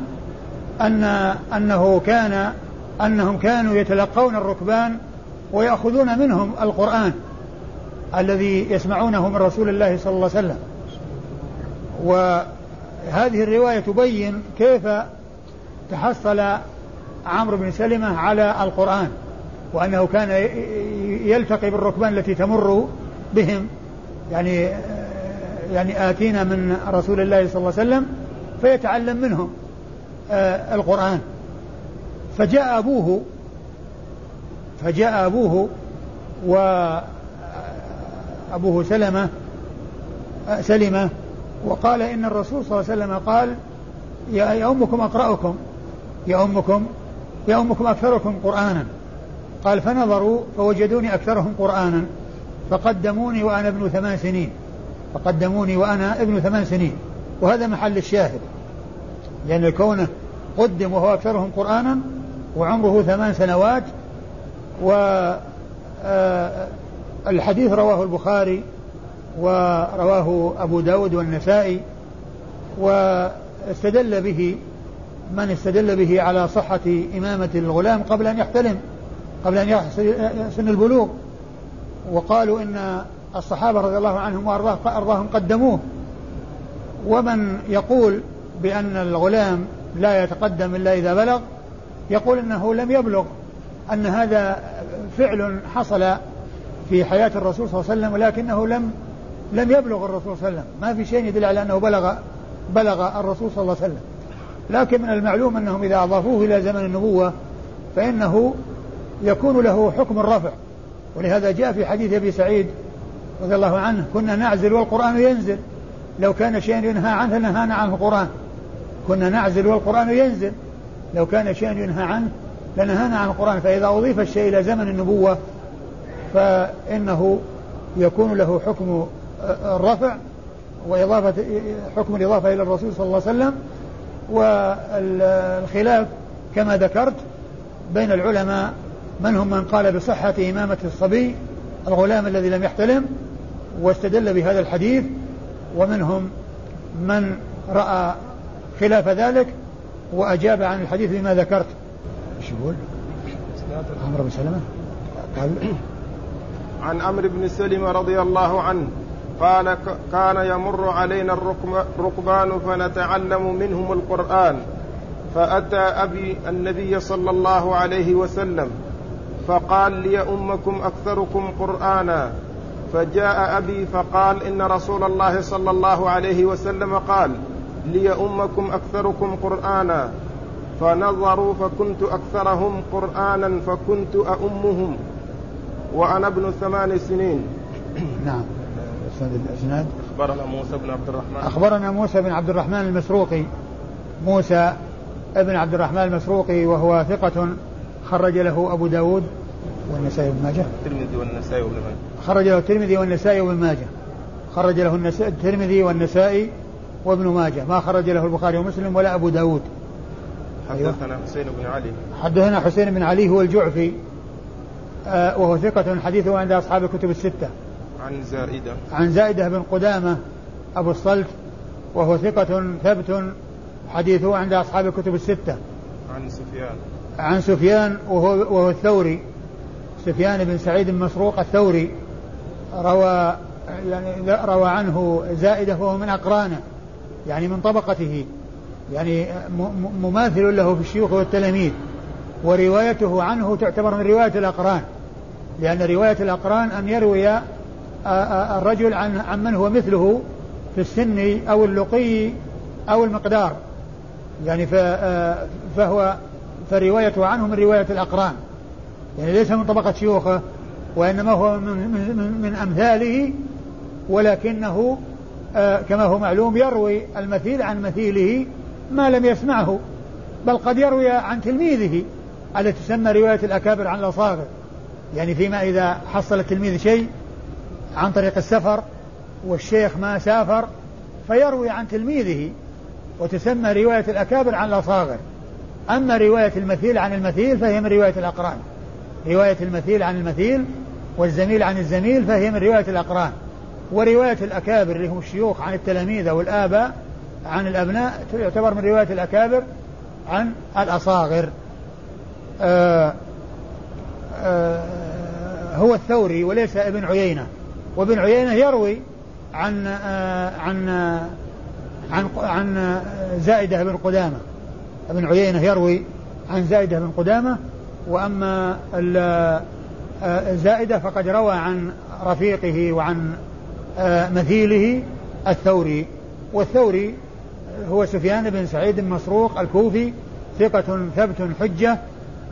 أن أنه كان أنهم كانوا يتلقون الركبان ويأخذون منهم القرآن الذي يسمعونه من رسول الله صلى الله عليه وسلم. وهذه الرواية تبين كيف تحصل عمرو بن سلمة على القرآن وأنه كان يلتقي بالركبان التي تمر بهم. يعني يعني آتينا من رسول الله صلى الله عليه وسلم فيتعلم منهم. القرآن. فجاء أبوه فجاء أبوه وأبوه سلمة سلمة وقال إن الرسول صلى الله عليه وسلم قال يا أمكم أقرأكم يا أمكم يا أمكم أكثركم قرآنا. قال فنظروا فوجدوني أكثرهم قرآنا فقدموني وأنا ابن ثمان سنين فقدموني وأنا ابن ثمان سنين وهذا محل الشاهد. لأن كونه قدم وهو أكثرهم قرآنا وعمره ثمان سنوات و آه، الحديث رواه البخاري ورواه أبو داود والنسائي واستدل به من استدل به على صحة إمامة الغلام قبل أن يحتلم قبل أن يحسن البلوغ. وقالوا إن الصحابة رضي الله عنهم وأرضاهم قدموه. ومن يقول بأن الغلام لا يتقدم إلا إذا بلغ يقول أنه لم يبلغ أن هذا فعل حصل في حياة الرسول صلى الله عليه وسلم ولكنه لم لم يبلغ الرسول صلى الله عليه وسلم. ما في شيء يدل على أنه بلغ بلغ الرسول صلى الله عليه وسلم. لكن من المعلوم أنهم إذا أضافوه إلى زمن النبوة فإنه يكون له حكم الرفع. ولهذا جاء في حديث أبي سعيد رضي الله عنه كنا نعزل والقرآن ينزل. لو كان شيء ينهى عنه لنهانا عنه القرآن. كنا نعزل والقرآن ينزل. لو كان شيء ينهى عنه لنهانا عن القرآن. فإذا أضيف الشيء إلى زمن النبوة فإنه يكون له حكم الرفع وإضافة حكم الإضافة إلى الرسول صلى الله عليه وسلم والخلاف كما ذكرت بين العلماء. من هم؟ من قال بصحة إمامة الصبي الغلام الذي لم يحتلم واستدل بهذا الحديث. ومنهم من رأى خلاف ذلك وأجاب عن الحديث بما ذكرت. إيش يقول؟ عمرو بن سلمة؟ قال عن عمرو بن سلمة رضي الله عنه قال كان يمر علينا الركبان فنتعلم منهم القرآن فأتى أبي النبي صلى الله عليه وسلم فقال لي أمكم أكثركم قرآنا. فجاء أبي فقال إن رسول الله صلى الله عليه وسلم قال لي أمكم أكثركم قرآنا فنظروا فكنت أكثرهم قرآنا فكنت أؤمهم وأنا ابن ثمان سنين. نعم. الأسناد. أخبرنا موسى بن عبد الرحمن. أخبرنا موسى بن عبد الرحمن المسروقي. موسى ابن عبد الرحمن المسروقي وهو ثقة خرج له أبو داود والنسائي بن ماجه. الترمذي والنسائي وابن ماجه. خرج له الترمذي والنسائي وابن ماجه. خرج له الترمذي والنسائي وابن ماجه ما خرج له البخاري ومسلم ولا أبو داود. حدثنا حسين بن علي. حدثنا حسين بن علي هو الجعفي آه وهو ثقة حديثه عند أصحاب الكتب الستة. عن زائدة. عن زائدة بن قدامة أبو الصلت وهو ثقة ثبت حديثه عند أصحاب الكتب الستة. عن سفيان. عن سفيان وهو, وهو الثوري. سفيان بن سعيد المسروق الثوري. روى يعني روى عنه زائدة وهو من أقرانه. يعني من طبقته يعني مماثل له في الشيوخ والتلاميذ وروايته عنه تعتبر من رواية الأقران لأن رواية الأقران أن يروي الرجل عن من هو مثله في السن أو اللقي أو المقدار يعني فهو فروايته عنه من رواية الأقران يعني ليس من طبقة شيوخه وإنما هو من, من, من أمثاله ولكنه كما هو معلوم يروي المثيل عن مثيله ما لم يسمعه بل قد يروي عن تلميذه التي تسمى رواية الأكابر عن الأصاغر. يعني فيما إذا حصل التلميذ شيء عن طريق السفر والشيخ ما سافر فيروي عن تلميذه وتسمى رواية الأكابر عن الأصاغر. أما رواية المثيل عن المثيل فهي من رواية الأقران. رواية المثيل عن المثيل والزميل عن الزميل فهي من رواية الأقران. ورواية الأكابر اللي هم الشيوخ عن التلاميذ أو الآباء عن الأبناء تعتبر من رواية الأكابر عن الأصاغر. آآ آه، آآ آه، هو الثوري وليس ابن عيينة. وابن عيينة يروي عن آه، عن عن عن زائدة بن قدامة. ابن عيينة يروي عن زائدة بن قدامة. وأما زائدة فقد روى عن رفيقه وعن مثيله الثوري. والثوري هو سفيان بن سعيد المسروق الكوفي ثقة ثبت حجة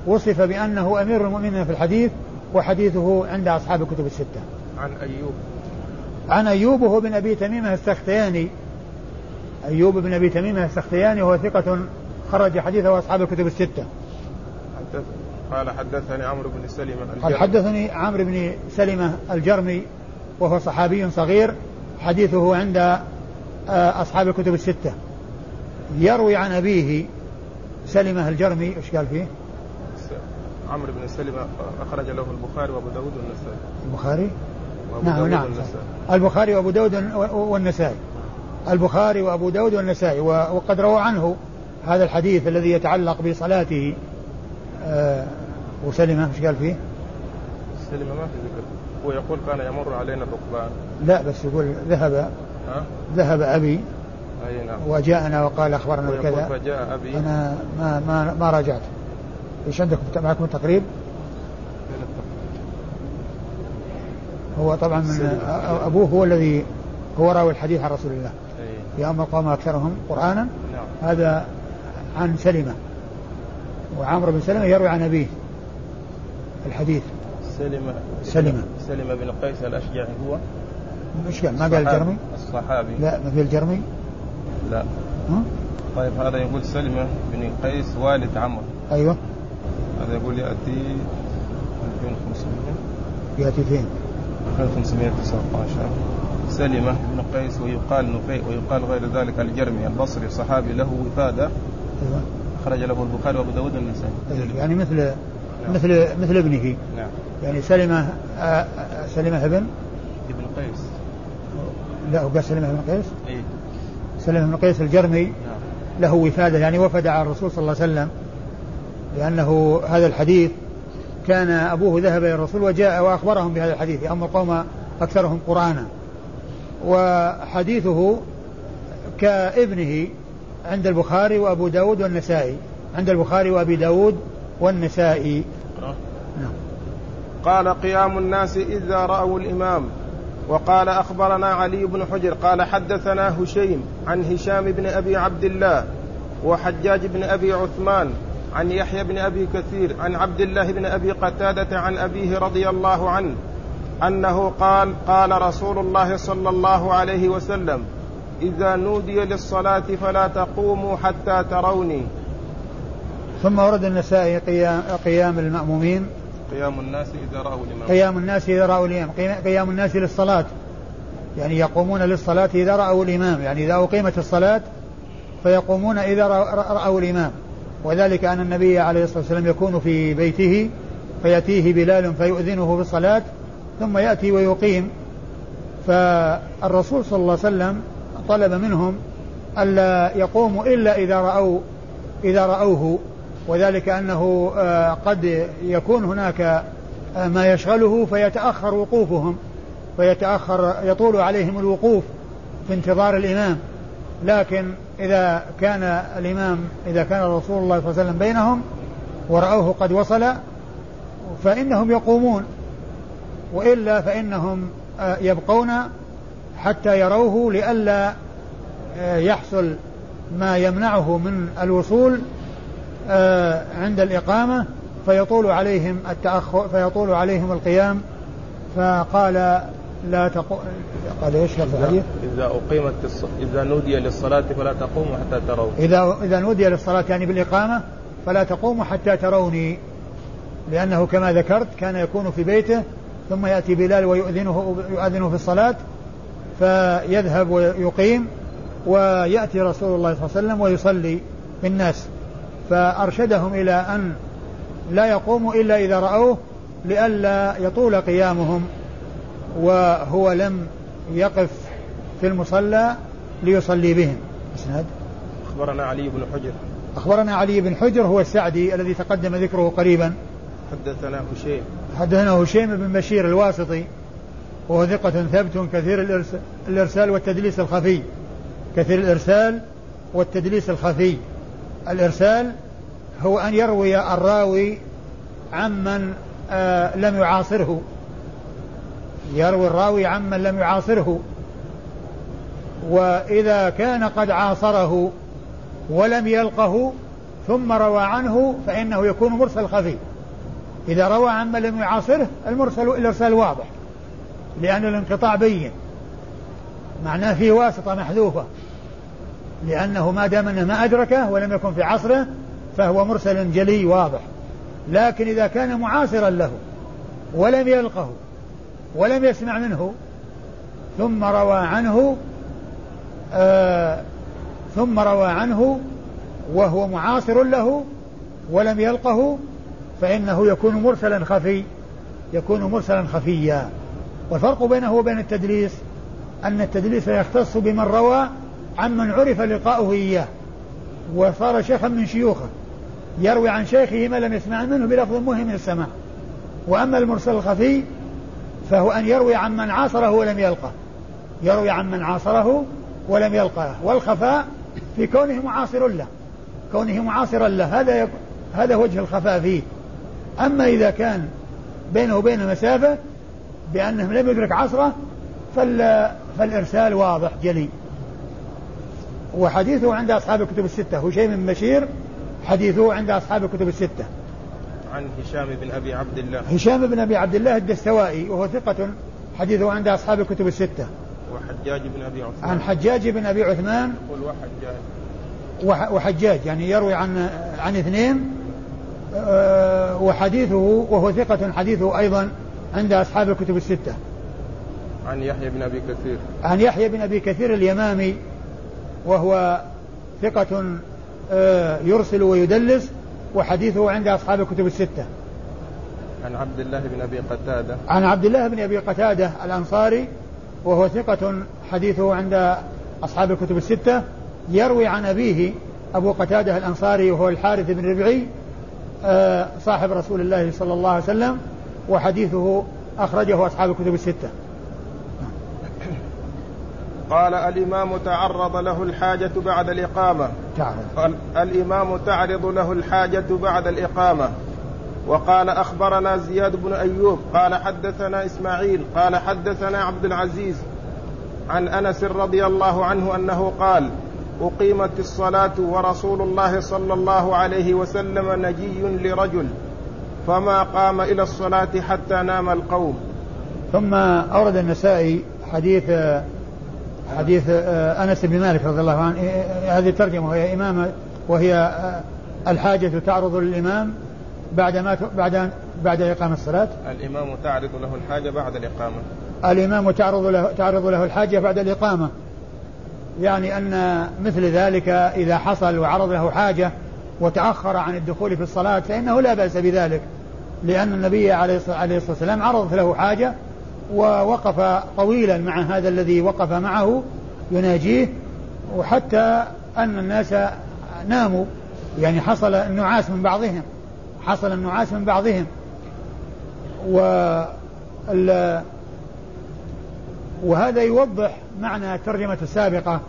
وصف بأنه أمير المؤمنين في الحديث وحديثه عند أصحاب الكتب الستة. عن أيوب. عن أيوب وهو بن أبي تميمة السختياني. أيوب بن أبي تميمة السختياني وهو ثقة خرج حديثه أصحاب الكتب الستة. قال حدثني عمرو بن سلمة قال حدثني عمرو بن سلمة الجرمي. وهو صحابي صغير حديثه عند آه، أصحاب الكتب الستة. يروي عن أبيه سلمة الجرمي إيش قال فيه؟ عمرو بن سلمة أخرج له البخاري وأبو داود والنسائي. البخاري؟ نعم نعم. البخاري وأبو داود والنسائي. البخاري وأبو داود والنسائي وقد روى عنه هذا الحديث الذي يتعلق بصلاته. آه وسلمة إيش قال فيه؟ سلمة ما في ذكر. هو يقول كان يمر علينا الركبان لا بس يقول ذهب ها؟ ذهب أبي. أي نعم. وجاءنا وقال أخبرنا بكذا فجاء أبي. أنا ما ما ما راجعت. إيش عندكم؟ معكم التقريب؟ هو طبعا من أبوه هو الذي هو راوي الحديث عن رسول الله. يا أما قوم أكثرهم قرآنا. نعم. هذا عن سلمة. وعمرو بن سلمة يروي عن أبيه الحديث. سلمة سلمة سلمة بن قيس الأشجعي هو مش ما قال الجرمي؟ الصحابي لا ما في الجرمي؟ لا؟ طيب هذا يقول سلمة بن قيس والد عمرو أيوه هذا يقول يأتي 2500 يأتي فين؟ 1519 سلمة بن قيس ويقال نفيء ويقال غير ذلك الجرمي البصري صحابي له وفادة أيوة. خرج له البخاري وأبو داود والنسائي أيوة. يعني مثل نعم. مثل مثل ابنه نعم يعني سلمة سلمة ابن ابن قيس لا هو قال سلمة بن قيس؟ اي سلمة بن قيس الجرمي نعم. له وفادة يعني وفد على الرسول صلى الله عليه وسلم لأنه هذا الحديث كان أبوه ذهب إلى الرسول وجاء وأخبرهم بهذا الحديث أما القوم أكثرهم قرآنا وحديثه كابنه عند البخاري وأبو داود والنسائي عند البخاري وأبي داود والنسائي. قال قيام الناس إذا رأوا الإمام. وقال أخبرنا علي بن حجر قال حدثنا هشيم عن هشام بن أبي عبد الله وحجاج بن أبي عثمان عن يحيى بن أبي كثير عن عبد الله بن أبي قتادة عن أبيه رضي الله عنه أنه قال قال رسول الله صلى الله عليه وسلم إذا نودي للصلاة فلا تقوموا حتى تروني. ثم ورد النسائي قيام, قيام المأمومين قيام الناس إذا رأوا الإمام. قيام الناس إذا رأوا الإمام. قيام الناس للصلاة. يعني يقومون للصلاة إذا رأوا الإمام. يعني إذا أقيمت الصلاة فيقومون إذا رأوا الإمام. وذلك أن النبي عليه الصلاة والسلام يكون في بيته فيأتيه بلال فيؤذنه بالصلاة ثم يأتي ويقيم. فالرسول صلى الله عليه وسلم طلب منهم ألا يقوموا إلا إذا رأوا إذا رأوه. وذلك أنه آه، قد يكون هناك آه، ما يشغله فيتأخر وقوفهم فيتأخر يطول عليهم الوقوف في انتظار الإمام. لكن إذا كان الإمام إذا كان رسول الله صلى الله عليه وسلم بينهم ورأوه قد وصل فإنهم يقومون. وإلا فإنهم آه، يبقون حتى يروه لئلا يحصل ما يمنعه من الوصول عند الإقامة فيطول عليهم التأخر فيطول عليهم القيام فقال لا تقو... قال إيش الحديث؟ إذا أقيمت الص... إذا نودي للصلاة فلا تقوموا حتى تروا إذا إذا نودي للصلاة يعني بالإقامة فلا تقوموا حتى تروني لأنه كما ذكرت كان يكون في بيته ثم يأتي بلال ويؤذنه يؤذنه في الصلاة فيذهب ويقيم ويأتي رسول الله صلى الله عليه وسلم ويصلي بالناس فأرشدهم إلى أن لا يقوموا إلا إذا رأوه لئلا يطول قيامهم وهو لم يقف في المصلى ليصلي بهم. إسناد؟ أخبرنا علي بن حجر. أخبرنا علي بن حجر هو السعدي الذي تقدم ذكره قريبا. حدثنا هشيم. حدثنا هشيم بن بشير الواسطي وهو ثقة ثبت كثير الإرسال والتدليس الخفي. كثير الإرسال والتدليس الخفي. الإرسال هو أن يروي الراوي عمن آه لم يعاصره. يروي الراوي عمن لم يعاصره. وإذا كان قد عاصره ولم يلقه ثم روى عنه فإنه يكون مرسل خفي. إذا روى عن من لم يعاصره المرسل الإرسال واضح لأن الانقطاع بين معناه في واسطة محذوفة. لأنه ما دام أنه ما أدركه ولم يكن في عصره فهو مرسل جلي واضح. لكن إذا كان معاصرا له ولم يلقه ولم يسمع منه ثم روى عنه آه ثم روى عنه وهو معاصر له ولم يلقه فإنه يكون مرسلا خفي يكون مرسلا خفيا. والفرق بينه وبين التدليس أن التدليس يختص بمن روى عمن عرف لقاؤه إياه وصار شيخا من شيوخه يروي عن شيخه ما لم يسمع منه بلفظ مهم من السماع. وأما المرسل الخفي فهو أن يروي عن من عاصره ولم يلقه يروي عن من عاصره ولم يلقاه والخفاء في كونه معاصر له كونه معاصرا له هذا هذا وجه الخفاء فيه. أما إذا كان بينه وبين مسافة بأنه لم يدرك عصره فال فالإرسال واضح جلي. وحديثه عند أصحاب الكتب الستة. هشيم بن بشير حديثه عند أصحاب الكتب الستة. عن هشام بن أبي عبد الله. هشام بن أبي عبد الله الدستوائي وهو ثقة حديثه عند أصحاب الكتب الستة. وحجاج بن أبي عثمان. عن حجاج بن أبي عثمان. يقول وحجاج. وحجاج يعني يروي عن عن اثنين. آه، وحديثه وهو ثقة حديثه أيضا عند أصحاب الكتب الستة. عن يحيى بن أبي كثير. عن يحيى بن أبي كثير اليمامي. وهو ثقة آه، يرسل ويدلس وحديثه عند أصحاب الكتب الستة. عن عبد الله بن أبي قتادة. عن عبد الله بن أبي قتادة الأنصاري وهو ثقة حديثه عند أصحاب الكتب الستة. يروي عن أبيه أبو قتادة الأنصاري وهو الحارث بن ربعي آه، صاحب رسول الله صلى الله عليه وسلم وحديثه أخرجه أصحاب الكتب الستة. قال الإمام تعرض له الحاجة بعد الإقامة. تعرض. الإمام تعرض له الحاجة بعد الإقامة. وقال أخبرنا زياد بن أيوب قال حدثنا إسماعيل قال حدثنا عبد العزيز عن أنس رضي الله عنه أنه قال أقيمت الصلاة ورسول الله صلى الله عليه وسلم نجي لرجل فما قام إلى الصلاة حتى نام القوم. ثم أورد النسائي حديث حديث أنس بن مالك رضي الله عنه هذه الترجمة وهي إمامة وهي الحاجة تعرض للإمام بعد ما بعد بعد إقامة الصلاة. الإمام تعرض له الحاجة بعد الإقامة. الإمام تعرض له تعرض له الحاجة بعد الإقامة. يعني أن مثل ذلك إذا حصل وعرض له حاجة وتأخر عن الدخول في الصلاة فإنه لا بأس بذلك. لأن النبي عليه الصلاة والسلام عرضت له حاجة ووقف طويلا مع هذا الذي وقف معه يناجيه وحتى أن الناس ناموا. يعني حصل النعاس من بعضهم حصل النعاس من بعضهم. و وهذا يوضح معنى الترجمة السابقة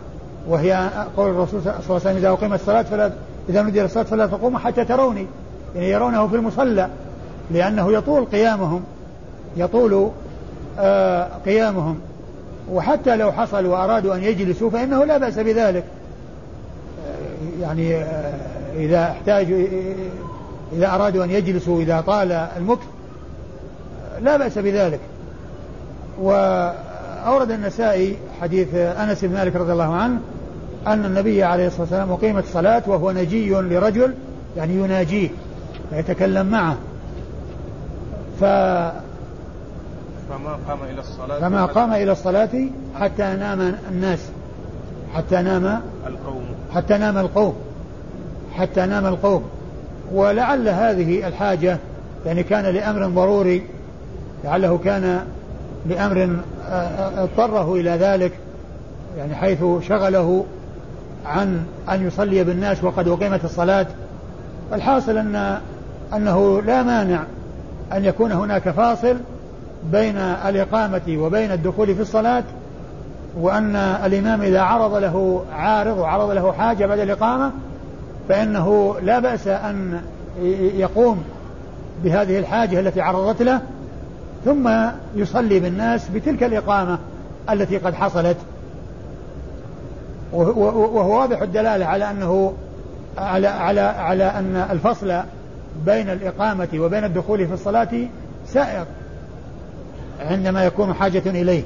وهي قول الرسول صلى الله عليه وسلم إذا أقيمت الصلاة فلا إذا نودي الصلاة فلا تقوموا حتى تروني. يعني يرونه في المصلى لأنه يطول قيامهم يطول قيامهم. وحتى لو حصل وأرادوا أن يجلسوا فإنه لا بأس بذلك. آه يعني آه إذا احتاجوا إذا أرادوا أن يجلسوا إذا طال المكث لا بأس بذلك. وأورد النسائي حديث أنس بن مالك رضي الله عنه أن النبي عليه الصلاة والسلام أقيمت الصلاة وهو نجي لرجل يعني يناجيه ويتكلم معه. ف فما قام إلى الصلاة فما قام إلى الصلاة حتى نام الناس. حتى نام القوم. حتى نام القوم. حتى نام القوم. ولعل هذه الحاجة يعني كان لأمر ضروري لعله كان لأمر آه، آه، اضطره إلى ذلك يعني حيث شغله عن أن يصلي بالناس وقد أقيمت الصلاة. الحاصل أن أنه لا مانع أن يكون هناك فاصل بين الإقامة وبين الدخول في الصلاة وأن الإمام إذا عرض له عارض وعرض له حاجة بعد الإقامة فإنه لا بأس أن يقوم بهذه الحاجة التي عرضت له ثم يصلي بالناس بتلك الإقامة التي قد حصلت. وهو واضح الدلالة على أنه على على على أن الفصل بين الإقامة وبين الدخول في الصلاة سائر. عندما يكون حاجة إليه.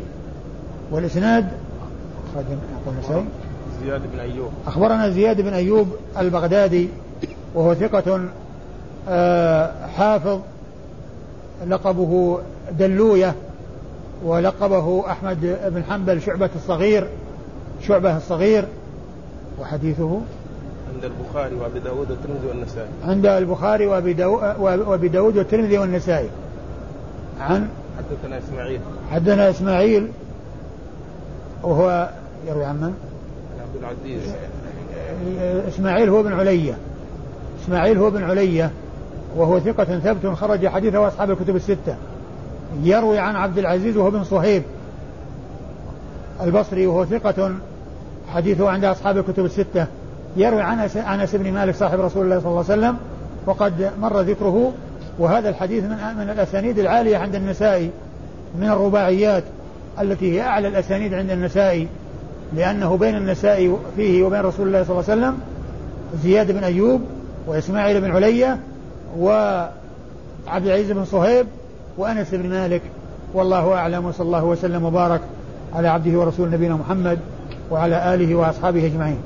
والإسناد زياد بن أيوب. أخبرنا زياد بن أيوب البغدادي وهو ثقة آه، حافظ لقبه دلوية ولقبه أحمد بن حنبل شعبة الصغير شعبة الصغير وحديثه عند البخاري وأبي داود والترمذي والنسائي. عند البخاري وأبي وأبي داود والترمذي والنسائي. عن حدثنا إسماعيل. حدثنا إسماعيل. وهو يروي عن من؟ عبد العزيز. إسماعيل هو بن علية. إسماعيل هو بن علية. وهو ثقة ثبت خرج حديثه أصحاب الكتب الستة. يروي عن عبد العزيز وهو بن صهيب. البصري وهو ثقة حديثه عند أصحاب الكتب الستة. يروي عن أنس بن مالك صاحب رسول الله صلى الله عليه وسلم. وقد مر ذكره وهذا الحديث من من الأسانيد العالية عند النسائي من الرباعيات التي هي أعلى الأسانيد عند النسائي لأنه بين النسائي فيه وبين رسول الله صلى الله عليه وسلم زياد بن أيوب وإسماعيل بن علية وعبد العزيز بن صهيب وأنس بن مالك. والله أعلم وصلى الله وسلم وبارك على عبده ورسول نبينا محمد وعلى آله وأصحابه أجمعين.